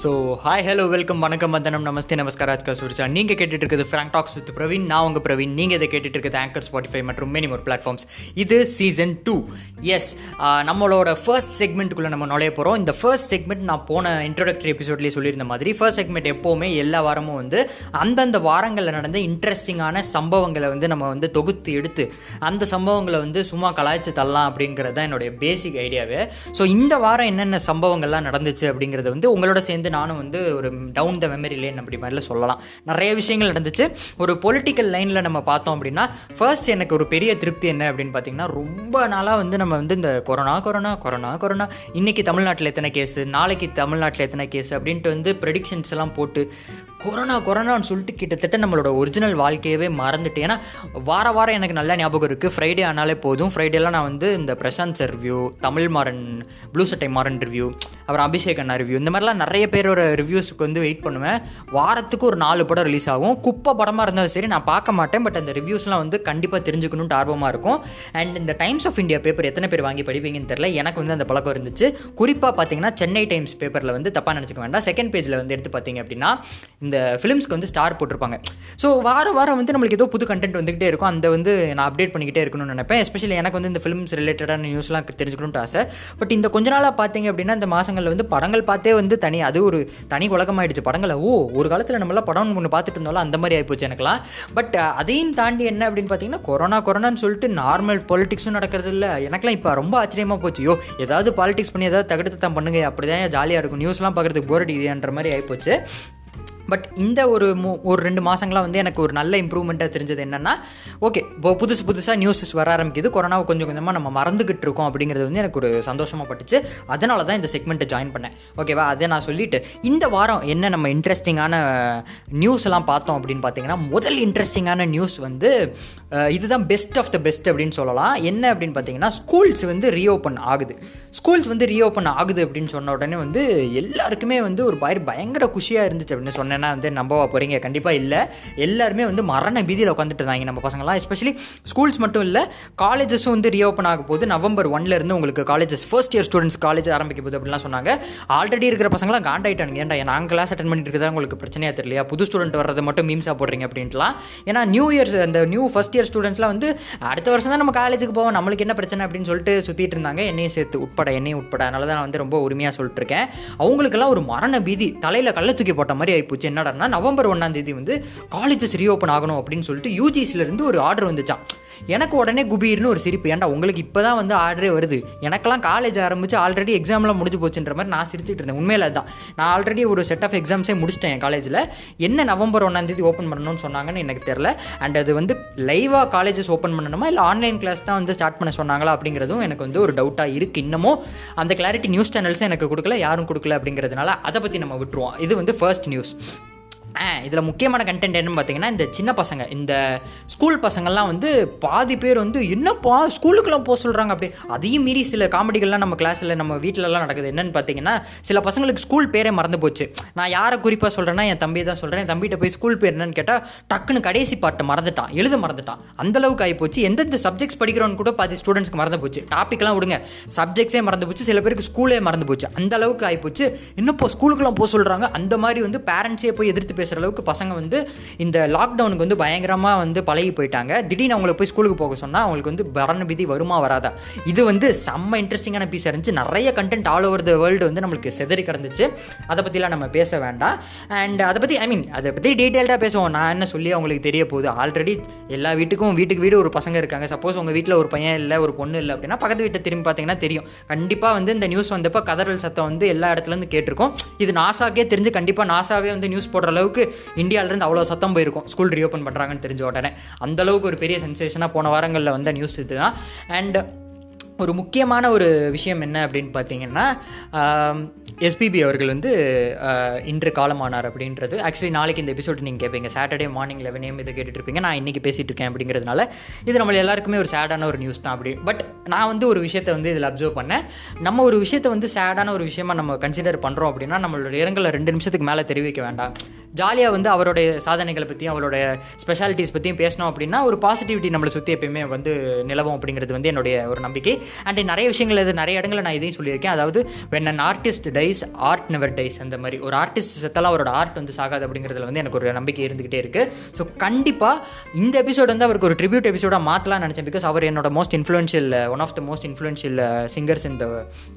So hi hello welcome வணக்கம் வந்தனம் நமஸ்தே நமஸ்கார் ஆஜ்கா சுரிச்சா நீங்கள் கேட்டுட்டு இருக்குது ஃப்ராங்க் டாக்ஸ் வித் பிரவீன் நான் உங்கள் பிரவீன் நீங்கள் இதை கேட்டுட்டு இருக்குது ஆங்கர் ஸ்பாட்டிஃபை மற்றும் மெனி மோர் பிளாட்ஃபார்ம்ஸ் இது சீசன் டூ எஸ் நம்மளோட ஃபர்ஸ்ட் செக்மெண்ட்டுக்குள்ளே நம்ம நுழைய போகிறோம் இந்த ஃபர்ஸ்ட் செக்மெண்ட் நான் போன இன்ட்ரோடக்டரி எபிசோட்லேயே சொல்லியிருந்த மாதிரி ஃபர்ஸ்ட் செக்மெண்ட் எப்போவுமே எல்லா வாரமும் வந்து அந்தந்த வாரங்களில் நடந்த இன்ட்ரெஸ்டிங்கான சம்பவங்களை வந்து நம்ம வந்து தொகுத்து எடுத்து அந்த சம்பவங்களை வந்து சும்மா கலாய்ச்சி தள்ளலாம் அப்படிங்கிறது தான் என்னுடைய பேசிக் ஐடியாவே ஸோ இந்த வாரம் என்னென்ன சம்பவங்கள்லாம் நடந்துச்சு அப்படிங்கிறத வந்து உங்களோட சேர்ந்து நானும் வந்து ஒரு டவுன் த மெமரி லேன் அப்படி மாதிரிலாம் சொல்லலாம். நிறைய விஷயங்கள் நடந்துச்சு. ஒரு பொலிட்டிக்கல் லைனில் நம்ம பார்த்தோம் அப்படின்னா ஃபர்ஸ்ட் எனக்கு ஒரு பெரிய திருப்தி என்ன அப்படின்னு பார்த்தீங்கன்னா ரொம்ப நாளாக வந்து நம்ம வந்து இந்த கொரோனா கொரோனா கொரோனா கொரோனா இன்றைக்கி தமிழ்நாட்டில் எத்தனை கேஸு நாளைக்கு தமிழ்நாட்டில் எத்தனை கேஸ் அப்படின்ட்டு வந்து ப்ரெடிக்ஷன்ஸ் எல்லாம் போட்டு கொரோனா கொரோனான்னு சொல்லிட்டு கிட்டத்தட்ட நம்மளோட ஒரிஜினல் வாழ்க்கையவே மறந்துட்டு ஏன்னா வார வாரம் எனக்கு நல்ல ஞாபகம் இருக்குது ஃப்ரைடே ஆனாலே போதும். ஃப்ரைடேலாம் நான் வந்து இந்த Prashanth sir review Tamil Maran blue சட்டை மாறன் ரிவ்யூ அப்புறம் அபிஷேக் அண்ணா ரிவ்யூ இந்த மாதிரிலாம் நிறைய பேரோட ரிவ்யூஸுக்கு வந்து வெயிட் பண்ணுவேன். வாரத்துக்கு ஒரு நாலு படம் ரிலீஸ் ஆகும். குப்பை படமாக இருந்தாலும் சரி நான் பார்க்க மாட்டேன். பட் அந்த ரிவ்யூஸ்லாம் வந்து கண்டிப்பாக தெரிஞ்சுக்கணுன்ட்டு ஆர்வமாக இருக்கும். அண்ட் இந்த டைம்ஸ் ஆஃப் இந்தியா பேப்பர் எத்தனை பேர் வாங்கி படிப்பீங்கன்னு தெரியல. எனக்கு வந்து அந்த பழக்கம் இருந்துச்சு. குறிப்பாக பார்த்தீங்கன்னா சென்னை டைம்ஸ் பேப்பரில் வந்து தப்பாக நினச்சிக்க வேண்டாம். செகண்ட் பேஜில் வந்து எடுத்து பார்த்தீங்க அப்படின்னா இந்த ஃபிலிம்ஸ்க்கு வந்து ஸ்டார் போட்டிருப்பாங்க. ஸோ வாரம் வாரம் வந்து நம்மளுக்கு ஏதோ புது கண்டென்ட் வந்துகிட்டே இருக்கும். அந்த வந்து நான் அப்டேட் பண்ணிக்கிட்டே இருக்கணும்னு நினைப்பேன். எஸ்பெஷலி எனக்கு வந்து இந்த ஃபிலிம்ஸ் ரிலேட்டடான நியூஸ்லாம் தெரிஞ்சுக்கணும்னு ஆசை. பட் இந்த கொஞ்ச நாளாக பார்த்தீங்க அப்படின்னா இந்த மாதங்களில் வந்து படங்கள் பார்த்தே வந்து தனி அது ஒரு தனி உலகமாயிடுச்சு படங்களை ஓ ஒரு காலத்தில் நம்மளாம் படம் ஒன்று பார்த்துட்டு இருந்தாலும் அந்த மாதிரி ஆகிப்போச்சு எனக்குலாம் பட் அதையும் தாண்டி என்ன அப்படின்னு பார்த்தீங்கன்னா கொரோனா கொரோனான்னு சொல்லிட்டு நார்மல் பொலிட்டிக்ஸும் நடக்கிறது இல்லை. எனக்குலாம் இப்போ ரொம்ப ஆச்சரியமாக போச்சு. யோ ஏதாவது பாலிடிக்ஸ் பண்ணி ஏதாவது தகடுத்து தான் பண்ணுங்க அப்படி தான் ஜாலியாக இருக்கும் நியூஸ்லாம் பார்க்குறதுக்கு போர் அடிக்குதுன்ற மாதிரி ஆகிப்போச்சு பட் இந்த ஒரு மூ ஒரு ரெண்டு மாதங்களாக வந்து எனக்கு ஒரு நல்ல இம்ப்ரூவ்மெண்ட்டாக தெரிஞ்சது என்னென்னா ஓகே இப்போ புதுசு புதுசாக நியூஸஸ் வர ஆரம்பிக்குது. கொரோனாவை கொஞ்சம் கொஞ்சமாக நம்ம மறந்துக்கிட்டு இருக்கோம் அப்படிங்கிறது வந்து எனக்கு ஒரு சந்தோஷமாக பட்டுச்சு. அதனால தான் இந்த செக்மெண்ட்டை ஜாயின் பண்ணேன். ஓகேவா அதை நான் சொல்லிவிட்டு இந்த வாரம் என்ன நம்ம இன்ட்ரெஸ்டிங்கான நியூஸ்லாம் பார்த்தோம் அப்படின்னு பார்த்தீங்கன்னா முதல் இன்ட்ரெஸ்டிங்கான நியூஸ் வந்து இதுதான் பெஸ்ட் ஆஃப் த பெஸ்ட் அப்படின்னு சொல்லலாம். என்ன அப்படின்னு பார்த்தீங்கன்னா ஸ்கூல்ஸ் வந்து ரீஓப்பன் ஆகுது. ஸ்கூல்ஸ் வந்து ரீஓப்பன் ஆகுது அப்படின்னு சொன்ன உடனே வந்து எல்லாருக்குமே வந்து ஒரு பயங்கர குஷியாக இருந்துச்சு அப்படின்னு சொன்னேன் என்னென்னா வந்து நம்பவா போகிறீங்க கண்டிப்பாக இல்லை. எல்லாருமே வந்து மரண பீதியில் உட்காந்துட்டு இருந்தாங்க நம்ம பசங்களாம் எஸ்பெஷலி ஸ்கூல்ஸ் மட்டும் இல்லை காலேஜஸும் வந்து ரீஓப்பன் ஆக போது நவம்பர் ஒன்லேருந்து உங்களுக்கு colleges first year students college ஆரம்பிக்க போது அப்படிலாம் சொன்னாங்க. ஆல்ரெடி இருக்கிற பசங்களாம் காண்டாயிட்டானுங்க. ஏன்டா நாங்கள் கிளாஸ் அட்டன் பண்ணிட்டு இருக்கிறதா உங்களுக்கு பிரச்சனையாக தெரியலையா? புது ஸ்டூடெண்ட் வர்றதை மட்டும் மீம்ஸாக போடுறீங்க அப்படின்ட்டுலாம். ஏன்னா நியூ இயர்ஸ் அந்த நியூ ஃபஸ்ட் இயர் ஸ்டூடெண்ட்ஸ்லாம் வந்து அடுத்த வருஷம் தான் நம்ம காலேஜுக்கு போவோம். நம்மளுக்கு என்ன பிரச்சனை அப்படின்னு சொல்லிட்டு சுற்றிட்டு இருந்தாங்க. என்னையும் சேர்த்து உட்பட என்னையும் உட்பட. அதனால தான் நான் வந்து ரொம்ப உரிமையாக சொல்லிட்டு இருக்கேன். அவங்களுக்கெல்லாம் ஒரு மரண பீதி. தலையில் கள்ள தூக்கி போட்ட மாதிரி என்னடா நவம்பர் ஒன்றாம் தேதி வந்து காலேஜஸ் ரீஓப்பன் ஆகணும் அப்படின்னு சொல்லிட்டு யூஜிசிலேருந்து ஒரு ஆர்டர் வந்துச்சான் எனக்கு உடனே குபீர்னு ஒரு சிரிப்பு. ஏன்டா உங்களுக்கு இப்போ தான் வந்து ஆர்டரே வருது? எனக்கெல்லாம் காலேஜ் ஆரம்பிச்சு ஆல்ரெடி எக்ஸாம்லாம் முடிஞ்சு போச்சுன்ற மாதிரி நான் சிரிச்சிட்டு இருந்தேன். உண்மையில அதுதான். நான் ஆல்ரெடி ஒரு செட் ஆஃப் எக்ஸாம்ஸே முடிச்சிட்டேன் என் காலேஜில் என்ன நவம்பர் ஒன்றாம் தேதி ஓப்பன் பண்ணணும்னு சொன்னாங்கன்னு எனக்கு தெரில அண்ட் அது வந்து லைவாக காலேஜஸ் ஓப்பன் பண்ணணுமா இல்லை ஆன்லைன் கிளாஸ் தான் வந்து ஸ்டார்ட் பண்ண சொன்னாங்களா அப்படிங்கிறதும் எனக்கு வந்து ஒரு டவுட்டாக இருக்குது இன்னமும் அந்த கிளாரிட்டி நியூஸ் சேனல்ஸும் எனக்கு கொடுக்கல யாரும் கொடுக்கல அப்படிங்கிறதுனால அதை பற்றி நம்ம விட்டுருவோம். இது வந்து ஃபர்ஸ்ட் நியூஸ் இதில் முக்கியமான கண்டென்ட் என்னன்னு பார்த்தீங்கன்னா இந்த சின்ன பசங்க இந்த ஸ்கூல் பசங்கள்லாம் வந்து பாதி பேர் வந்து என்னப்பா ஸ்கூலுக்குலாம் போக சொல்கிறாங்க அப்படி. அதையும் மீறி சில காமெடிகள்லாம் நம்ம கிளாஸில் நம்ம வீட்டிலலாம் நடக்குது. என்னன்னு பார்த்தீங்கன்னா சில பசங்களுக்கு ஸ்கூல் பேரே மறந்து போச்சு. நான் யாரை குறிப்பாக சொல்கிறேன்னா என் தம்பி தான் சொல்கிறேன் என் தம்பிகிட்ட போய் ஸ்கூல் பேர் என்னன்னு கேட்டால் டக்குன்னு கடைசி பாட்டை மறந்துட்டான். எழுத மறந்துட்டான். அந்தளவுக்கு ஆகிப்போச்சு எந்தெந்த சப்ஜெக்ட்ஸ் படிக்கிறோன்னு கூட பாதி ஸ்டூடெண்ட்ஸ்க்கு மறந்து போச்சு. டாப்பிக்லாம் விடுங்க. சப்ஜெக்ட்ஸே மறந்து போச்சு. சில பேருக்கு ஸ்கூலே மறந்து போச்சு. அந்த அளவுக்கு ஆகிப்போச்சு என்னப்போ ஸ்கூலுக்குலாம் போக சொல்கிறாங்க அந்த மாதிரி வந்து பேரண்ட்ஸே போய் எதிர்த்து பேசுகிற அளவுக்கு பசங்க வந்து இந்த லாக்டவுனுக்கு வந்து பயங்கரமாக வந்து பழகி போயிட்டாங்க. திடீர்னு அவங்கள போய் ஸ்கூலுக்கு போக சொன்னால் அவங்களுக்கு வந்து பரண பிதி வருமா வராதா? இது வந்து செம்ம இன்ட்ரெஸ்டிங்கான பீஸ் இருந்துச்சு. நிறைய content all over the world வந்து நம்மளுக்கு செதறி கிடந்துச்சு. அதை பற்றிலாம் நம்ம பேச வேண்டாம். அண்ட் அதை பற்றி ஐ மீன் அதை பற்றி டீட்டெயில்டாக பேசுவோம். நான் என்ன சொல்லி அவங்களுக்கு தெரிய போகுது? ஆல்ரெடி எல்லா வீட்டுக்கும் வீட்டுக்கு வீடு ஒரு பசங்க இருக்காங்க. சப்போஸ் உங்கள் வீட்டில் ஒரு பையன் இல்லை ஒரு பொண்ணு இல்லை அப்படின்னா பக்கத்து வீட்டை திரும்பி பார்த்தீங்கன்னா தெரியும். கண்டிப்பாக வந்து இந்த நியூஸ் வந்தப்போ கதறல் சத்தம் வந்து எல்லா இடத்துலேருந்து கேட்டிருக்கோம். இது நாசாக்கே தெரிஞ்சு கண்டிப்பாக நாசாவே வந்து நியூஸ் போடுற அளவுக்கு இந்தியாவிலேருந்து அவ்வளோ சத்தம் போயிருக்கும். ஸ்கூல் ரீஓப்பன் பண்ணுறாங்கன்னு தெரிஞ்ச உடனே. அந்தளவுக்கு ஒரு பெரிய சென்சேஷனாக போன வாரங்களில் வந்த நியூஸ் இதுதான் அண்ட் ஒரு முக்கியமான ஒரு விஷயம் என்ன அப்படின்னு பார்த்தீங்கன்னா எஸ்பிபி அவர்கள் வந்து இன்று காலமானார் அப்படின்றது. ஆக்சுவலி நாளைக்கு இந்த எபிசோட் நீங்கள் கேட்பீங்க சாட்டர்டே மார்னிங் லெவன் ஏம் இதை கேட்டுட்டு இருப்பீங்க. நான் இன்றைக்கி பேசிகிட்டு இருக்கேன் அப்படிங்கிறதுனால இது நம்ம எல்லாருக்குமே ஒரு சேடான ஒரு நியூஸ் தான் அப்படி. பட் நான் வந்து ஒரு விஷயத்தை வந்து இதில் அப்சர்வ் பண்ணேன். நம்ம ஒரு விஷயத்தை வந்து சேடான ஒரு விஷயமா நம்ம கன்சிடர் பண்ணுறோம் அப்படின்னா நம்மளோட இரங்கலை ரெண்டு நிமிஷத்துக்கு மேலே தெரிவிக்க வேண்டாம். ஜாலியாக வந்து அவருடைய சாதனைகளை பற்றியும் அவருடைய ஸ்பெஷாலிட்டிஸ் பற்றியும் பேசணும் அப்படின்னா ஒரு பாசிட்டிவிட்டி நம்மளை சுற்றி எப்பயுமே வந்து நிலவும் அப்படிங்கிறது வந்து என்னுடைய ஒரு நம்பிக்கை. அண்ட் நிறைய விஷயங்கள் இது நிறைய இடங்களில் நான் இதையும் சொல்லியிருக்கேன். அதாவது when an artist dies art never dies அந்த மாதிரி ஒரு ஆர்டிஸ்ட் செத்தாலும் அவரோட ஆர்ட் வந்து சாகாது அப்படிங்கிறதுல வந்து எனக்கு ஒரு நம்பிக்கை இருந்துகிட்டே இருக்குது ஸோ கண்டிப்பாக இந்த எபிசோட் வந்து அவருக்கு ஒரு ட்ரிபியூட் எபிசோடாக மாற்றலாம்னு நினச்சேன். பிகாஸ் அவர் என்னோட most influential one of the most influential singers இந்த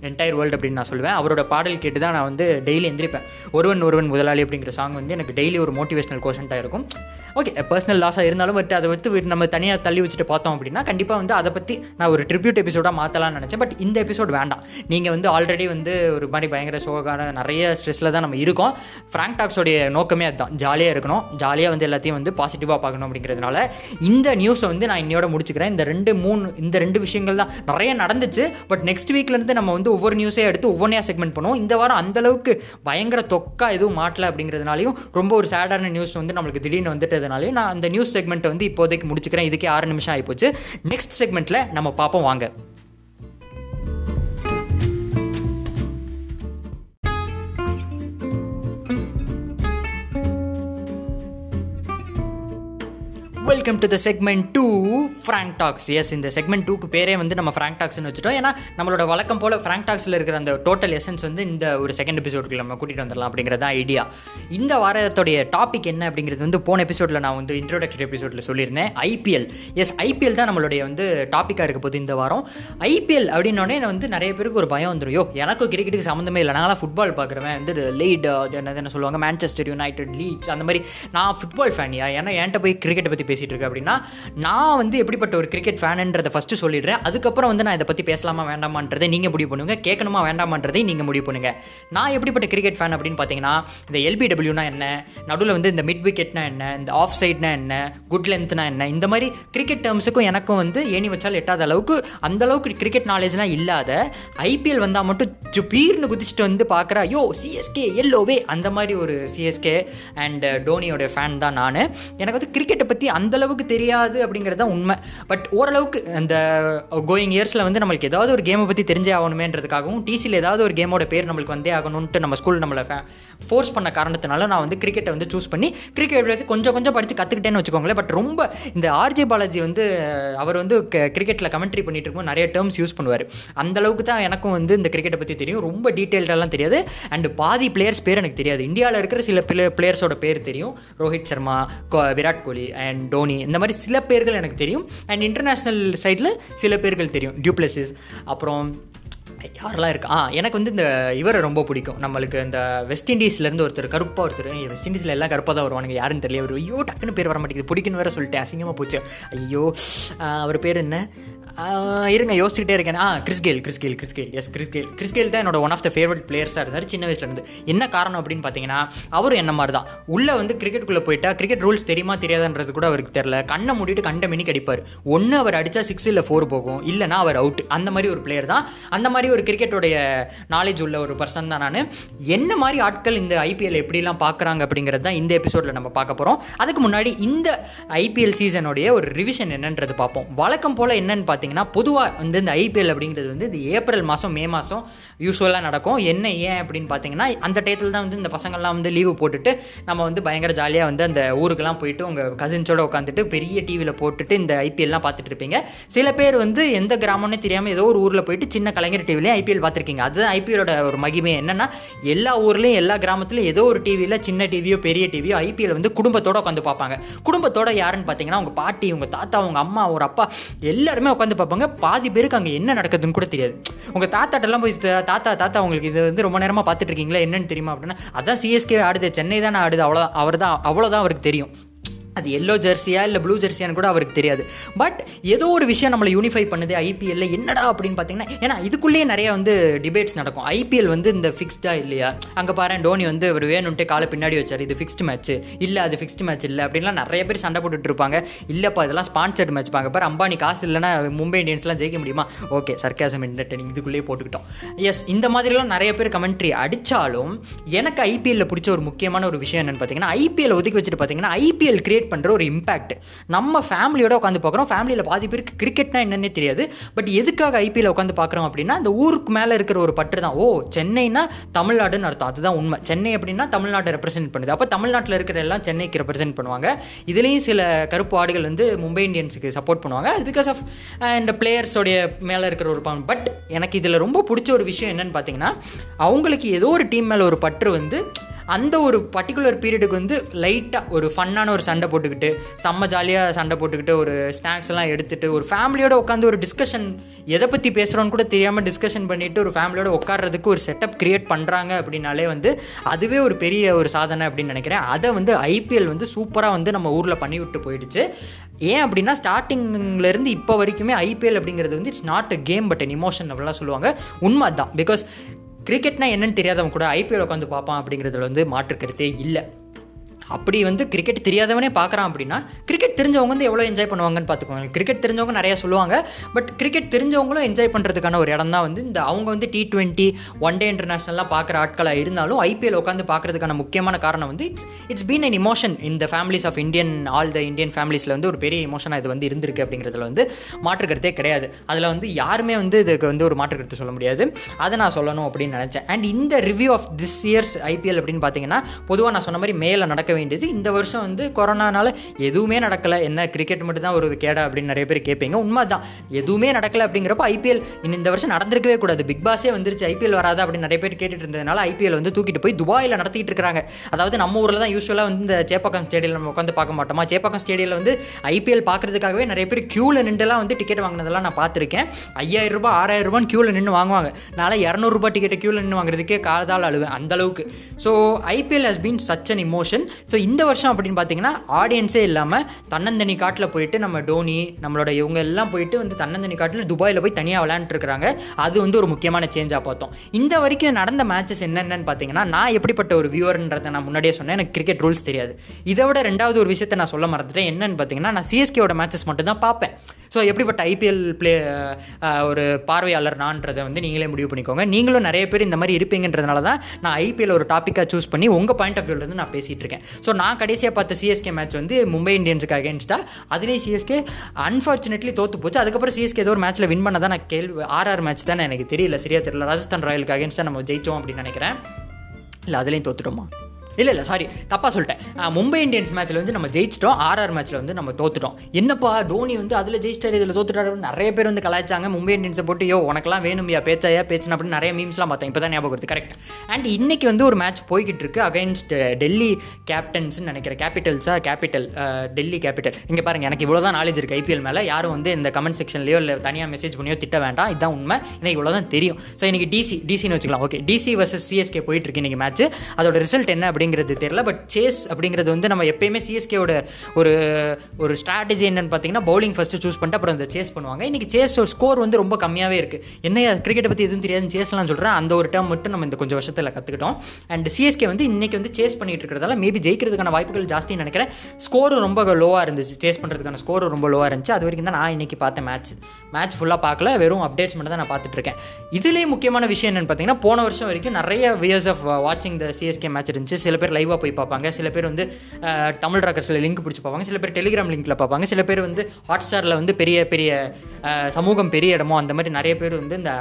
என்டையர் வேர்ல்டு அப்படின்னு நான் சொல்லுவேன். அவரோட பாடல் கேட்டு தான் நான் வந்து டெய்லி எந்திரிப்பேன். ஒருவன் ஒருவன் முதலாளி அப்படிங்கிற சாங் வந்து எனக்கு டெய்லி ஒரு மோட்டிவேஷனல் கோஷன்ட்டாக இருக்கும். ஓகே பர்சனல் லாஸாக இருந்தாலும் பட் அதை வந்து நம்ம தனியாக தள்ளி வச்சுட்டு பார்த்தோம் அப்படின்னா கண்டிப்பாக வந்து அதை பற்றி நான் ஒரு ட்ரிபியூட் எபிசோடாக மாற்றலாம்னு நினச்சேன். பட் இந்த எபிசோட் வேண்டாம். நீங்கள் வந்து ஆல்ரெடி வந்து ஒரு மாதிரி பயங்கர சோகான நிறைய ஸ்ட்ரெஸ்ஸில் தான் நம்ம இருக்கோம். ஃப்ராங்க் டாக்ஸோடைய நோக்கமே அதுதான். ஜாலியாக இருக்கணும். ஜாலியாக வந்து எல்லாத்தையும் வந்து பாசிட்டிவாக பார்க்கணும் அப்படிங்கிறதுனால இந்த நியூஸை வந்து நான் இன்னையோட முடிச்சுக்கிறேன். இந்த ரெண்டு மூணு இந்த ரெண்டு விஷயங்கள் தான் நிறைய நடந்துச்சு. பட் நெக்ஸ்ட் வீக்லேருந்து நம்ம வந்து ஒவ்வொரு நியூஸே எடுத்து ஒவ்வொன்றையாக செக்மெண்ட் பண்ணுவோம். இந்த வாரம் அந்தளவுக்கு பயங்கர தொக்கா எதுவும் மாட்டல அப்படிங்கிறதுனாலையும் ரொம்ப ஒரு சேடான நியூஸ் வந்து நம்மளுக்கு திடீர்னு வந்துட்டு வந்துட்டதுனாலையும் நான் அந்த நியூஸ் செக்மெண்ட்டை வந்து இப்போதைக்கு முடிச்சுக்கிறேன். இதுக்கே ஆறு நிமிஷம் ஆகிப்போச்சு நெக்ஸ்ட் செக்மெண்ட்டில் நம்ம பார்ப்போம். வாங்க. Welcome to the segment two Frank Talks S இந்த செக்மெண்ட் டூக்கு பேரே வந்து நம்ம ஃப்ராங்க் டாக்ஸ்னு வச்சுட்டோம். ஏன்னா நம்மளோட வழக்கம் போல் ஃப்ராங்க் டாக்ஸில் இருக்கிற அந்த டோட்டல் எசன்ஸ் வந்து இந்த ஒரு செகண்ட் எபிசோடுக்கு நம்ம கூட்டிகிட்டு வந்துடலாம் அப்படிங்கிறது தான் ஐடியா இந்த வாரத்தோடைய டாபிக் என்ன அப்படிங்கிறது வந்து போன எபிசோடில் நான் வந்து இன்ட்ரோடக்டரி எபிசோடில் சொல்லியிருந்தேன். ஐபிஎல் எஸ் ஐபிஎல் தான் நம்மளுடைய வந்து டாப்பிக்காக இருக்க போது இந்த வாரம். ஐபிஎல் அப்படின்னோடனே வந்து நிறைய பேருக்கு ஒரு பயம் வந்துடும் யோ எனக்கும் கிரிக்கெட்டுக்கு சம்மந்தமே இல்லை. நாங்களாம் ஃபுட்பால் பார்க்குறவன். வந்து லீட் அது என்ன என்ன சொல்லுவாங்க? மேன்செஸ்டர் யுனைடெட் லீட்ஸ் அந்த மாதிரி நான் ஃபுட்பால் ஃபேனியா ஏன்னா என்கிட்ட போய் கிரிக்கெட்டை பற்றி பேசிகிட்டு இருக்கேன் அப்படின்னா நான் வந்து எப்படிப்பட்ட ஒரு கிரிக்கெட் ஃபேனுன்றதை ஃபஸ்ட்டு சொல்லிடுறேன். அதுக்கப்புறம் வந்து நான் இதை பற்றி பேசலாமா வேண்டாமான்றதை நீங்கள் முடிவு பண்ணுங்க. கேட்கணுமா வேண்டாமான்றதை நீங்கள் முடிவு பண்ணுங்கள் நான் எப்படிப்பட்ட கிரிக்கெட் ஃபேன் அப்படின்னு பார்த்தீங்கன்னா இந்த எல்பிடபிள்யூனா என்ன? நடுவில் வந்து இந்த மிட் விக்கெட்னா என்ன? இந்த ஆஃப் சைட்னா என்ன? குட் லென்த்னா என்ன? இந்த மாதிரி கிரிக்கெட் டேர்ம்ஸுக்கும் எனக்கும் வந்து ஏணி வச்சால் எட்டாத அளவுக்கு அந்த அளவுக்கு கிரிக்கெட் நாலேஜ்லாம் இல்லாத ஐபிஎல் வந்தால் மட்டும் ஜுபீர்னு குதிச்சுட்டு வந்து பார்க்குற ஐயோ சிஎஸ்கே எல்லோவே அந்த மாதிரி ஒரு சிஎஸ்கே அண்ட் டோனியோட ஃபேன் தான் நான். எனக்கு வந்து கிரிக்கெட்டை பற்றி அந்த அந்தளவுக்கு தெரியாது அப்படிங்கிறது தான் உண்மை. பட் ஓரளவுக்கு அந்த uh, கோயிங் இயர்ஸில் வந்து நம்மளுக்கு ஏதாவது ஒரு கேமை பற்றி தெரிஞ்சே ஆகணுமேன்றதுக்காகவும் டிசியில் ஏதாவது ஒரு கேமோட பேர் நம்மளுக்கு வந்தே ஆகணும்ட்டு நம்ம ஸ்கூல் நம்மளை ஃபோர்ஸ் பண்ண காரணத்தினால நான் வந்து கிரிக்கெட்டை வந்து சூஸ் பண்ணி கிரிக்கெட் கொஞ்சம் கொஞ்சம் படித்து கற்றுக்கிட்டேன்னு வச்சுக்கோங்களேன். பட் ரொம்ப இந்த ஆர்ஜே பாலாஜி வந்து uh, அவர் வந்து கிரிக்கெட்டில் கமெண்ட்ரி பண்ணிட்டு இருக்கும் நிறைய டேர்ம்ஸ் யூஸ் பண்ணுவார். அந்த அளவுக்கு தான் எனக்கும் வந்து இந்த கிரிக்கெட்டை பற்றி தெரியும். ரொம்ப டீட்டெயில்டெல்லாம் தெரியாது. அண்ட் பாதி பிளேயர்ஸ் பேர் எனக்கு தெரியாது. இந்தியாவில் இருக்கிற சில பிளே பிளேயர்ஸோட பேர் தெரியும். ரோஹித் சர்மா விராட் கோலி அண்ட் டோனி. இந்த மாதிரி சில பேர்கள் எனக்கு தெரியும். அண்ட் இன்டர்நேஷ்னல் சைடில் சில பேர்கள் தெரியும். டியூப்ளசிஸ் அப்புறம் யாரெல்லாம் இருக்கா? ஆ எனக்கு வந்து இந்த இவரை ரொம்ப பிடிக்கும். நம்மளுக்கு இந்த வெஸ்ட் இண்டீஸ்லேருந்து ஒருத்தர் கருப்பாக ஒருத்தர். வெஸ்ட் இண்டீஸில் எல்லாம் கருப்பாக தான் வருவானுங்க. யாருன்னு தெரியல. ஒரு ஐயோ டக்குன்னு பேர் வர மாட்டேங்குது பிடிக்குன்னு வேற சொல்லிட்டு அசிங்கமாக போச்சு. ஐயோ அவர் பேர் என்ன? இருங்க யோசிச்சுக்கிட்டே இருக்கேன். ஆ கிறிஸ்கேல் கிறிஸ்கேல் கிறிஸ்கேல் எஸ் கிறிஸ்கேல் கிறிஸ்கேல் தான் என்னோட ஒன் ஆஃப் த ஃபேவரட் பிளேயர்ஸாக இருந்தார் சின்ன வயசுலேருந்து என்ன காரணம் அப்படின்னு பார்த்தீங்கன்னா அவரும் என்ன மாதிரி தான் உள்ளே வந்து கிரிக்கெட்டுக்குள்ளே போயிட்டா கிரிக்கெட் ரூல்ஸ் தெரியுமா தெரியாதுன்றது கூட அவருக்கு தெரில கண்ணை மூடிட்டு கண்ட மினிக்கு அடிப்பார். ஒன்று அவர் அடித்தா சிக்ஸ் இல்லை ஃபோர் போகும். இல்லைனா அவர் அவுட் அந்த மாதிரி ஒரு பிளேயர் தான். அந்த மாதிரி ஒரு கிரிக்கெட்டோடைய நாலேஜ் உள்ள ஒரு பர்சன் தான் நான். என்ன மாதிரி ஆட்கள் இந்த ஐபிஎல் எப்படிலாம் பார்க்குறாங்க அப்படிங்கிறது தான் இந்த எபிசோடில் நம்ம பார்க்க போகிறோம் அதுக்கு முன்னாடி இந்த ஐபிஎல் சீசனுடைய ஒரு ரிவிஷன் என்னன்றது பார்ப்போம். வழக்கம் போல் என்னன்னு பார்த்தீங்கன்னா பொதுவாக வந்து இந்த ஐபிஎல் அப்படிங்கிறது வந்து இந்த ஏப்ரல் மாதம் மே மாதம் யூஸ்வலாக நடக்கும். என்ன ஏன் அப்படின்னு பார்த்தீங்கன்னா அந்த டயத்தில் தான் வந்து இந்த பசங்கள்லாம் வந்து லீவு போட்டுட்டு நம்ம வந்து பயங்கர ஜாலியாக வந்து அந்த ஊருக்கெல்லாம் போயிட்டு உங்கள் கசின்ஸோட உட்காந்துட்டு பெரிய டிவியில் போட்டுட்டு இந்த ஐபிஎல்லாம் பார்த்துட்டு இருப்பீங்க. சில பேர் வந்து எந்த கிராமம்னே தெரியாமல் ஏதோ ஒரு ஊரில் போயிட்டு சின்ன கலைஞர் டிவிலையும் ஐபிஎல் பார்த்துருக்கீங்க. அதுதான் ஐபிஎலோட ஒரு மகிமை என்னென்னா எல்லா ஊர்லேயும் எல்லா கிராமத்துலையும் ஏதோ ஒரு டிவியில் சின்ன டிவியோ பெரிய டிவியோ ஐபிஎல் வந்து குடும்பத்தோட உட்காந்து பார்ப்பாங்க. குடும்பத்தோட யாருன்னு பார்த்தீங்கன்னா உங்கள் பாட்டி உங்கள் தாத்தா உங்கள் அம்மா ஒரு அப்பா எல்லாருமே உட்காந்து பார்ப்பாங்க. பாதி பேருக்கு அங்கே என்ன நடக்குதுன்னு கூட தெரியாது. உங்கள் தாத்தாட்டெல்லாம் போய் தாத்தா தாத்தா உங்களுக்கு இது வந்து ரொம்ப நேரமாக பார்த்துட்டு இருக்கீங்களா? என்னன்னு தெரியுமா அப்படின்னா அதான் சிஎஸ்கே ஆடுது. சென்னை தான் ஆடுது. அவ்வளோதான் அவர் தான் அவ்வளோதான் அவருக்கு தெரியும். அது எல்லோ ஜெர்சியா இல்லை ப்ளூ ஜெர்சியான்னு கூட அவருக்கு தெரியாது. பட் ஏதோ ஒரு விஷயம் நம்மளை யூனிஃபை பண்ணுது ஐபிஎல்ல என்னடா அப்படின்னு பார்த்தீங்கன்னா ஏன்னா இதுக்குள்ளேயே நிறைய வந்து டிபேட்ஸ் நடக்கும். ஐபிஎல் வந்து இந்த ஃபிக்ஸ்டா இல்லையா? அங்கே பாரு டோனி வந்து அவர் வேணும்ட்டு காலை பின்னாடி வச்சார் இது ஃபிக்ஸ்டு மேட்ச் இல்லை அது ஃபிக்ஸ்டு மேட்ச் இல்லை அப்படின்லாம் நிறைய பேர் சண்டை போட்டுட்டு இருப்பாங்க. இல்லைப்பா இதெல்லாம் ஸ்பான்சர்ட் மேட்ச் பாங்க. பாரு அம்பானி காசு இல்லைனா மும்பை இந்தியன்ஸ்லாம் ஜெயிக்க முடியுமா? ஓகே சர்க்காசம் என்டர்டெய்னிங் இதுக்குள்ளேயே போட்டுக்கிட்டோம். எஸ் இந்த மாதிரிலாம் நிறைய பேர் கமெண்ட்ரி அடித்தாலும் எனக்கு ஐபிஎல்ல பிடிச்ச ஒரு முக்கியமான ஒரு விஷயம் என்னென்னு பார்த்தீங்கன்னா ஐபிஎல் ஒதுக்கி வச்சுட்டு பார்த்தீங்கன்னா ஐபிஎல் கிரியேட் கிரியேட் பண்ணுற ஒரு இம்பாக்ட் நம்ம ஃபேமிலியோட உட்காந்து பார்க்குறோம். ஃபேமிலியில் பாதி பேருக்கு கிரிக்கெட்னா என்னன்னே தெரியாது. பட் எதுக்காக ஐபிஎல் உட்காந்து பார்க்குறோம் அப்படின்னா அந்த ஊருக்கு மேலே இருக்கிற ஒரு பற்று தான். ஓ சென்னைனா தமிழ்நாடுன்னு அர்த்தம். அதுதான் உண்மை. சென்னை அப்படின்னா தமிழ்நாட்டை ரெப்ரசென்ட் பண்ணுது. அப்போ தமிழ்நாட்டில் இருக்கிற எல்லாம் சென்னைக்கு ரெப்ரசென்ட் பண்ணுவாங்க. இதுலேயும் சில கருப்பு ஆடுகள் வந்து மும்பை இந்தியன்ஸுக்கு சப்போர்ட் பண்ணுவாங்க. அது பிகாஸ் ஆஃப் இந்த பிளேயர்ஸோடைய மேலே இருக்கிற ஒரு பண். பட் எனக்கு இதில் ரொம்ப பிடிச்ச ஒரு விஷயம் என்னன்னு பார்த்தீங்கன்னா அவங்களுக்கு ஏதோ ஒரு டீம் மேலே ஒரு பற்று வந்து அந்த ஒரு பர்டிகுலர் பீரியடுக்கு வந்து லைட்டாக ஒரு ஃபன்னான ஒரு சண்டை போட்டுக்கிட்டு செம்ம ஜாலியாக சண்டை போட்டுக்கிட்டு ஒரு ஸ்நாக்ஸ் எல்லாம் எடுத்துகிட்டு ஒரு ஃபேமிலியோட உட்காந்து ஒரு டிஸ்கஷன் எதை பற்றி பேசுகிறோன்னு கூட தெரியாமல் டிஸ்கஷன் பண்ணிவிட்டு ஒரு ஃபேமிலியோட உட்காடுறதுக்கு ஒரு செட்டப் க்ரியேட் பண்ணுறாங்க அப்படின்னாலே வந்து அதுவே ஒரு பெரிய ஒரு சாதனை அப்படின்னு நினைக்கிறேன். அதை வந்து ஐபிஎல் வந்து சூப்பராக வந்து நம்ம ஊரில் பண்ணிவிட்டு போயிடுச்சு. ஏன் அப்படின்னா ஸ்டார்டிங்லேருந்து இப்போ வரைக்குமே ஐபிஎல் அப்படிங்கிறது வந்து it's not a game but an emotion அப்படிலாம் சொல்லுவாங்க. உண்மை தான் பிகாஸ் கிரிக்கெட்னா என்னன்னு தெரியாதவங்க கூட ஐபிஎல் உட்காந்து பார்ப்பான் அப்படிங்கிறதுல வந்து மாற்று இல்லை. அப்படி வந்து கிரிக்கெட் தெரியாதவனே பார்க்குறான் அப்படின்னா கிரிக்கெட் தெரிஞ்சவங்க வந்து எவ்வளோ என்ஜாய் பண்ணுவாங்கன்னு பார்த்துக்கோங்க. கிரிக்கெட் தெரிஞ்சவங்க நிறையா சொல்லுவாங்க. பட் கிரிக்கெட் தெரிஞ்சவங்களும் என்ஜாய் பண்ணுறதுக்கான ஒரு இடம் தான் வந்து இந்த அவங்க வந்து டி ட்வெண்ட்டி ஒன் டே இன்டர்நேஷனலாக பார்க்குற ஆட்களாக இருந்தாலும் ஐபிஎல் உட்காந்து பார்க்குறதுக்கான முக்கியமான காரணம் வந்து it's it's been an emotion இந்த families of Indian all the Indian ஃபேமிலிஸில் வந்து ஒரு பெரிய இமோஷனாக இது வந்து இருந்திருக்கு அப்படிங்கிறதுல வந்து மாற்று கருத்தே கிடையாது. அதில் வந்து யாருமே வந்து இதுக்கு வந்து ஒரு மாற்று கருத்து சொல்ல முடியாது. அதை நான் சொல்லணும் அப்படின்னு நினச்சேன். அண்ட் இந்த review of this year's IPL அப்படின்னு பார்த்தீங்கன்னா பொதுவாக நான் சொன்ன மாதிரி மேலே நடக்க வேண்டியது. இந்த வருஷம் வந்து கொரோனானால எதுவுமே நடக்கலை. என்ன கிரிக்கெட் மட்டும் தான் ஒரு கேடா அப்படின்னு நிறைய பேர் கேட்பீங்க. உண்மை தான். எதுவுமே நடக்கலை அப்படிங்கிறப்ப ஐபிஎல் இந்த வருஷம் நடந்திருக்கவே கூடாது. பிக் பாஸே வந்துருச்சு. ஐபிஎல் வராதா அப்படின்னு நிறைய பேர் கேட்டுட்டு இருந்ததுனால ஐபிஎல் வந்து தூக்கிட்டு போய் துபாயில் நடத்திட்டு இருக்காங்க அதாவது நம்ம ஊரில் தான் யூஸ்வலாக வந்து இந்த சேப்பாக்கம் ஸ்டேடியம் நம்ம உட்காந்து பார்க்க மாட்டோமா? சேப்பாக்கம் ஸ்டேடியில் வந்து ஐபிஎல் பார்க்கறதுக்காகவே நிறைய பேர் க்யூவில் நின்றுலாம் வந்து டிக்கெட் வாங்கினதெல்லாம் நான் பார்த்துருக்கேன். ஐயாயிரம் ரூபாய் ஆறாயிரம் ரூபான்னு க்யூவில் நின்று வாங்குவாங்க. நாளை இரநூறுபா டிக்கெட்டை க்யூவில் நின்று வாங்குறதுக்கே காலதால் அழுவேன் அந்த அளவுக்கு. So IPL has been such an emotion so இந்த வருஷம் அப்படின்னு பார்த்தீங்கன்னா ஆடியன்ஸே இல்லாமல் தன்னந்தனி காட்டில் போயிட்டு நம்ம டோனி நம்மளோட இவங்க எல்லாம் போயிட்டு வந்து தன்னந்தனி காட்டில் துபாயில் போய் தனியாக விளையாண்டுருக்காங்க அது வந்து ஒரு முக்கியமான சேஞ்சாக பார்த்தோம். இந்த வரைக்கும் நடந்த மேட்சஸ் என்னென்னு பார்த்தீங்கன்னா நான் எப்படிப்பட்ட ஒரு வியூவர்ன்றதை நான் முன்னாடியே சொன்னேன். எனக்கு கிரிக்கெட் ரூல்ஸ் தெரியாது. இதை விட ரெண்டாவது ஒரு விஷயத்தை நான் சொல்ல மறந்துட்டேன். என்னன்னு பார்த்தீங்கன்னா நான் சிஎஸ்கேவோட மேட்சஸ் மட்டும் தான் பார்ப்பேன். ஸோ எப்படிப்பட்ட ஐபிஎல் பிளே ஒரு பார்வையாளர் நான்றதை வந்து நீங்களே முடிவு பண்ணிக்கோங்க. நீங்களும் நிறைய பேர் இந்த மாதிரி இருப்பீங்கன்றதுனால தான் நான் ஐபிஎல் ஒரு டாப்பிக்காக சூஸ் பண்ணி உங்கள் பாயிண்ட் ஆஃப் வியூலேருந்து நான் பேசிகிட்டு இருக்கேன். ஸோ நான் கடைசியாக பார்த்த சிஎஸ்கே மேட்ச் வந்து மும்பை இந்தியன்ஸுக்கு அகேன்ஸ்டாக அதுலேயும் சிஎஸ்கே அன்ஃபார்ச்சுனேட்லி தோத்து போச்சு. அதுக்கப்புறம் சிஎஸ்கே ஏதோ ஒரு மேட்ச்சில் வின் பண்ண தான் நான் கேள்வி ஆர்ஆர் மேட்ச் தான் எனக்கு தெரியல. சரியாக தெரியல. ராஜஸ்தான் ராயலுக்கு அகேன்ஸ்டாக நம்ம ஜெயிச்சோம் அப்படின்னு நினைக்கிறேன். இல்லை அதுலேயும் தோத்துட்டோமா? இல்லை இல்லை சாரி தப்பாக சொல்லிட்டேன். மும்பை இந்தியன்ஸ் மேட்ச்சில் வந்து நம்ம ஜெயிச்சிட்டோம். ஆர்ஆர் மேட்ச்சில் வந்து நம்ம தோத்துட்டோம். என்னப்பா டோனி வந்து அதில் ஜெயிச்சிட்டாரு இதில் தோத்துட்டாரு நிறைய பேர் வந்து கலாய்ச்சாங்க. மும்பை இந்தியன்ஸை போட்டு யோ உனக்கெல்லாம் வேணும்யா பேச்சாயா பேச்சுனா அப்படின்னு நிறைய மீம்ஸ்லாம் பார்த்தேன். இப்போ தான் ஞாபகம் வருது கரெக்ட் அண்ட் இன்றைக்கி வந்து ஒரு மேட்ச் போய்கிட்டு இருக்கு. அகைன்ஸ்ட் டெல்லி கேப்டன்ஸ்னு நினைக்கிறேன். கேபிட்டல்ஸா கேபிட்டல் டெல்லி கேபிட்டல் இங்கே பாருங்கள் எனக்கு இவ்வளோ தான் நாலேஜ் இருக்குது ஐபிஎல் மேலே. யாரும் வந்து இந்த கமெண்ட் செக்ஷன்லையோ இல்லை தனியாக மெசேஜ் பண்ணியோ திட்ட வேண்டாம். இதுதான் உண்மை. எனக்கு இவ்வளோ தான் தெரியும். ஸோ இன்னைக்கு டிசி டிசின்னு வச்சுக்கலாம். ஓகே டிசி வர்சஸ் சிஎஸ்கே போயிட்டு இருக்கு இன்னைக்கு மேட்ச் அதோட ரிசல்ட் என்ன அப்படிங்கிறது தெரியல. பட் சேஸ் அப்படிங்கிறது வந்து நம்ம எப்பயுமே சிஎஸ்கேவோட ஒரு ஒரு ஸ்ட்ராட்டஜி என்னன்னு பார்த்தீங்கன்னா பவுலிங் ஃபஸ்ட்டு சூஸ் பண்ணிட்டு அப்புறம் அந்த சேஸ் பண்ணுவாங்க. இன்றைக்கி சேஸ் ஸ்கோர் வந்து ரொம்ப கம்மியாகவே இருக்குது என்ன கிரிக்கெட்டை பற்றி எதுவும் தெரியாதுன்னு சேஸ்லாம் சொல்கிறேன் அந்த ஒரு டேர்ம் மட்டும் நம்ம இந்த கொஞ்சம் வருஷத்தில் கற்றுக்கிட்டோம் அண்ட் சிஎஸ்கே வந்து இன்றைக்கி வந்து சேஸ் பண்ணிட்டு இருக்கிறதால மேபி ஜெயிக்கிறதுக்கான வாய்ப்புகள் ஜாஸ்தின்னு நினைக்கிறேன். ஸ்கோர் ரொம்ப லோவாக இருந்துச்சு. சேஸ் பண்ணுறதுக்கான ஸ்கோர் ரொம்ப லோவாக இருந்துச்சு. அது வரைக்கும் தான் நான் இன்றைக்கி பார்த்தேன் மேட்ச் மேட்ச் ஃபுல்லாக பார்க்கல. வெறும் அப்டேட்ஸ் மட்டும் தான் நான் பார்த்துட்டு இருக்கேன். இதுலேயே முக்கியமான விஷயம் என்னென்னு பார்த்தீங்கன்னா போன வருஷம் வரைக்கும் நிறைய வியர்ஸ் ஆஃப் வாட்சிங் த சிஎஸ்கே மேட்ச் இருந்துச்சு. சில பேர் லைவாக போய் பார்ப்பாங்க. சில பேர் வந்து தமிழ் ராக்கர்ஸில் லிங்க் பிடிச்சி பார்ப்பாங்க. சில பேர் டெலிகிராம் லிங்க்கில் பார்ப்பாங்க. சில பேர் வந்து ஹாட் ஸ்டாரில் வந்து பெரிய பெரிய சமூகம் பெரிய இடமோ அந்த மாதிரி நிறைய பேர் வந்து இந்த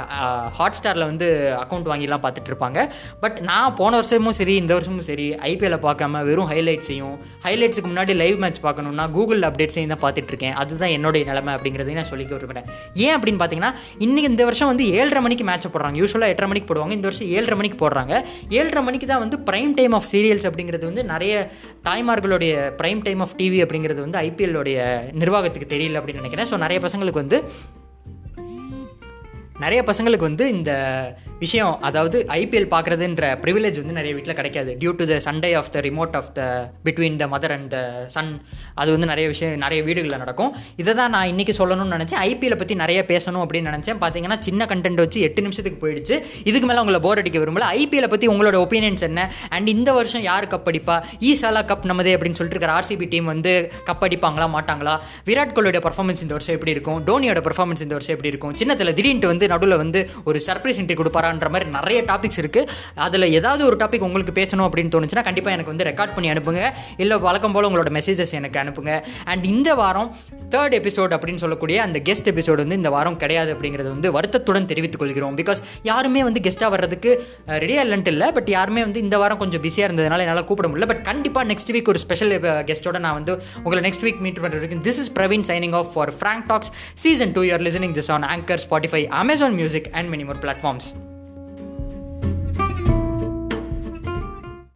ஹாட் ஸ்டாரில் வந்து அக்கௌண்ட் வாங்கிலாம் பார்த்துட்டு இருப்பாங்க. பட் நான் போன வருஷமும் சரி இந்த வருஷமும் சரி ஐபிஎல்லை பார்க்காம வெறும் ஹைலைட்ஸையும் ஹைலைட்ஸுக்கு முன்னாடி லைவ் மேட்ச் பார்க்கணுன்னா கூகுள் அப்டேட்ஸையும் தான் பார்த்துட்டு இருக்கேன். அதுதான் என்னுடைய நிலைமை அப்படிங்கிறதையும் நான் சொல்லிக்க விரும்புகிறேன் ஏன் அப்படின்னு பார்த்தீங்கன்னா இன்றைக்கி இந்த வருஷம் வந்து ஏழரை மணிக்கு மேட்ச் போடுறாங்க. யூஸ்வலாக எட்டரை மணிக்கு போடுவாங்க. இந்த வருஷம் ஏழரை மணிக்கு போடுறாங்க. ஏழரை மணிக்கு தான் வந்து ப்ரைம் டைம் ஆஃப் சீரியல்ஸ் அப்படிங்கிறது வந்து நிறைய தாய்மார்களுடைய ப்ரைம் டைம் ஆஃப் டிவி அப்படிங்கிறது வந்து ஐபிஎல்லுடைய நிர்வாகத்துக்கு தெரியல அப்படின்னு நினைக்கிறேன். ஸோ நிறைய பசங்களுக்கு வந்து நிறைய பசங்களுக்கு வந்து இந்த விஷயம் அதாவது ஐபிஎல் பார்க்குறதுன்ற ப்ரிவிலேஜ் வந்து நிறைய வீட்டில் கிடைக்காது. Due to the Sunday of the remote of the between the mother and the son அது வந்து நிறைய விஷயம் நிறைய வீடுகளில் நடக்கும். இதை தான் நான் இன்றைக்கி சொல்லணும்னு நினச்சேன். ஐபிஎல்லை பற்றி நிறைய பேசணும் அப்படின்னு நினச்சேன். பார்த்தீங்கன்னா சின்ன கண்டென்ட் வச்சு எட்டு நிமிஷத்துக்கு போயிடுச்சு. இதுக்கு மேலே உங்களை போர் அடிக்க விரும்பல. ஐபிஎல்லை பற்றி உங்களோட ஒப்பீனியன்ஸ் என்ன? அண்ட் இந்த வருஷம் யார் கப் அடிப்பா? E ஈசாலா கப் நமதே அப்படின்னு சொல்லிட்டு இருக்கிற ஆர்சிபி டீம் வந்து கப் அடிப்பாங்களா மாட்டாங்களா? விராட் கோலியோட பர்ஃபார்மன்ஸ் இந்த வருஷம் எப்படி இருக்கும்? டோனியோட பர்ஃபார்மன்ஸ் இந்த வருஷம் எப்படி இருக்கும்? சின்னத்தில் திடீர்னு வந்து நடுவில் வந்து ஒரு சர்ப்ரைஸ் என்ட்ரி கொடுப்பாரா போகலான்ற மாதிரி நிறைய டாபிக்ஸ் இருக்குது அதில் ஏதாவது ஒரு டாபிக் உங்களுக்கு பேசணும் அப்படின்னு தோணுச்சுன்னா கண்டிப்பாக எனக்கு வந்து ரெக்கார்ட் பண்ணி அனுப்புங்க. இல்லை வழக்கம் போல் உங்களோட மெசேஜஸ் எனக்கு அனுப்புங்க. அண்ட் இந்த வாரம் தேர்ட் எபிசோட் அப்படின்னு சொல்லக்கூடிய அந்த கெஸ்ட் எபிசோடு வந்து இந்த வாரம் கிடையாது அப்படிங்கிறது வந்து வருத்தத்துடன் தெரிவித்துக் கொள்கிறோம். பிகாஸ் யாருமே வந்து கெஸ்ட்டாக வர்றதுக்கு ரெடியாக இல்லைன்ட்டு இல்லை. பட் யாருமே வந்து இந்த வாரம் கொஞ்சம் பிஸியாக இருந்ததுனால என்னால் கூப்பிட முடியல. பட் கண்டிப்பாக நெக்ஸ்ட் வீக் ஒரு ஸ்பெஷல் கெஸ்ட்டோட நான் வந்து உங்களை நெக்ஸ்ட் வீக் மீட் பண்ணுறதுக்கு this is Praveen signing off for Frank Talks season two you're listening this on Anchor Spotify Amazon music and many more platforms